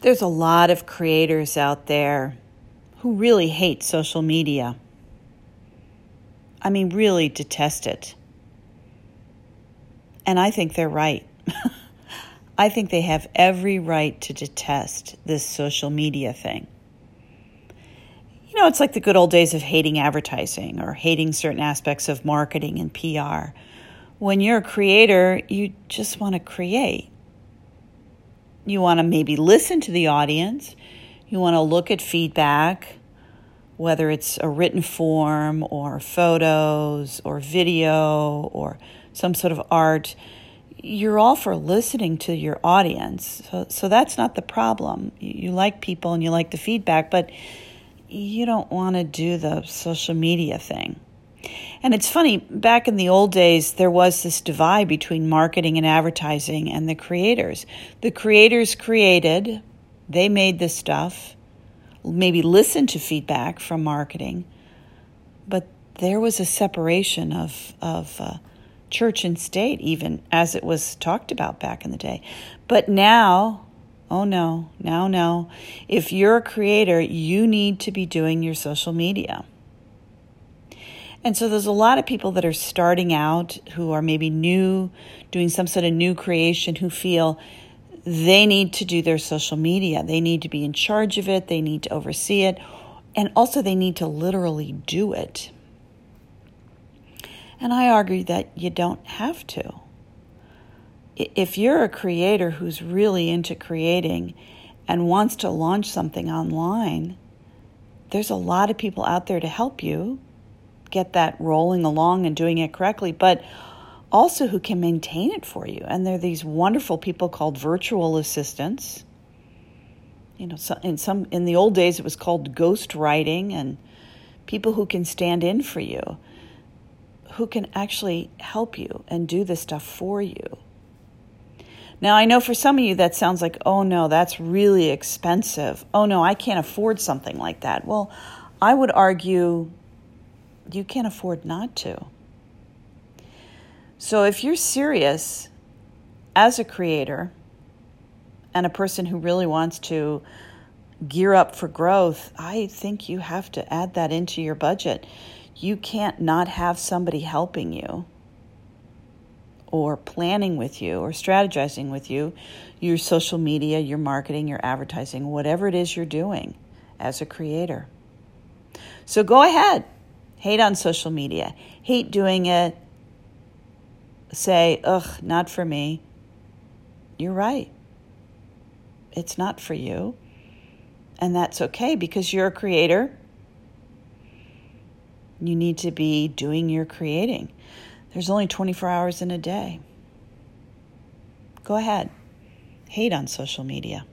There's a lot of creators out there who really hate social media. I mean, really detest it. And I think they're right. I think they have every right to detest this social media thing. You know, it's like the good old days of hating advertising or hating certain aspects of marketing and PR. When you're a creator, you just want to create. You want to maybe listen to the audience. You want to look at feedback, whether it's a written form or photos or video or some sort of art. You're all for listening to your audience. So, so that's not the problem. You, you like people and you like the feedback, but you don't want to do the social media thing. And it's funny, back in the old days, there was this divide between marketing and advertising and the creators. The creators created, they made the stuff, maybe listened to feedback from marketing, but there was a separation of, of uh, church and state, even as it was talked about back in the day. But now, oh no, now, no. If you're a creator, you need to be doing your social media. And so there's a lot of people that are starting out who are maybe new, doing some sort of new creation, who feel they need to do their social media. They need to be in charge of it, they need to oversee it, and also they need to literally do it. And I argue that you don't have to. If you're a creator who's really into creating and wants to launch something online, there's a lot of people out there to help you get that rolling along and doing it correctly, but also who can maintain it for you. And there are these wonderful people called virtual assistants. You know, in some in the old days it was called ghost writing and people who can stand in for you, who can actually help you and do this stuff for you. Now, I know for some of you that sounds like, oh no, that's really expensive. Oh no, I can't afford something like that. Well, I would argue you can't afford not to. So if you're serious as a creator and a person who really wants to gear up for growth, I think you have to add that into your budget. You can't not have somebody helping you or planning with you or strategizing with you your social media, your marketing, your advertising, whatever it is you're doing as a creator. So go ahead, hate on social media, hate doing it, say, ugh, not for me. You're right. It's not for you. And that's okay because you're a creator. You need to be doing your creating. There's only 24 hours in a day. Go ahead, hate on social media.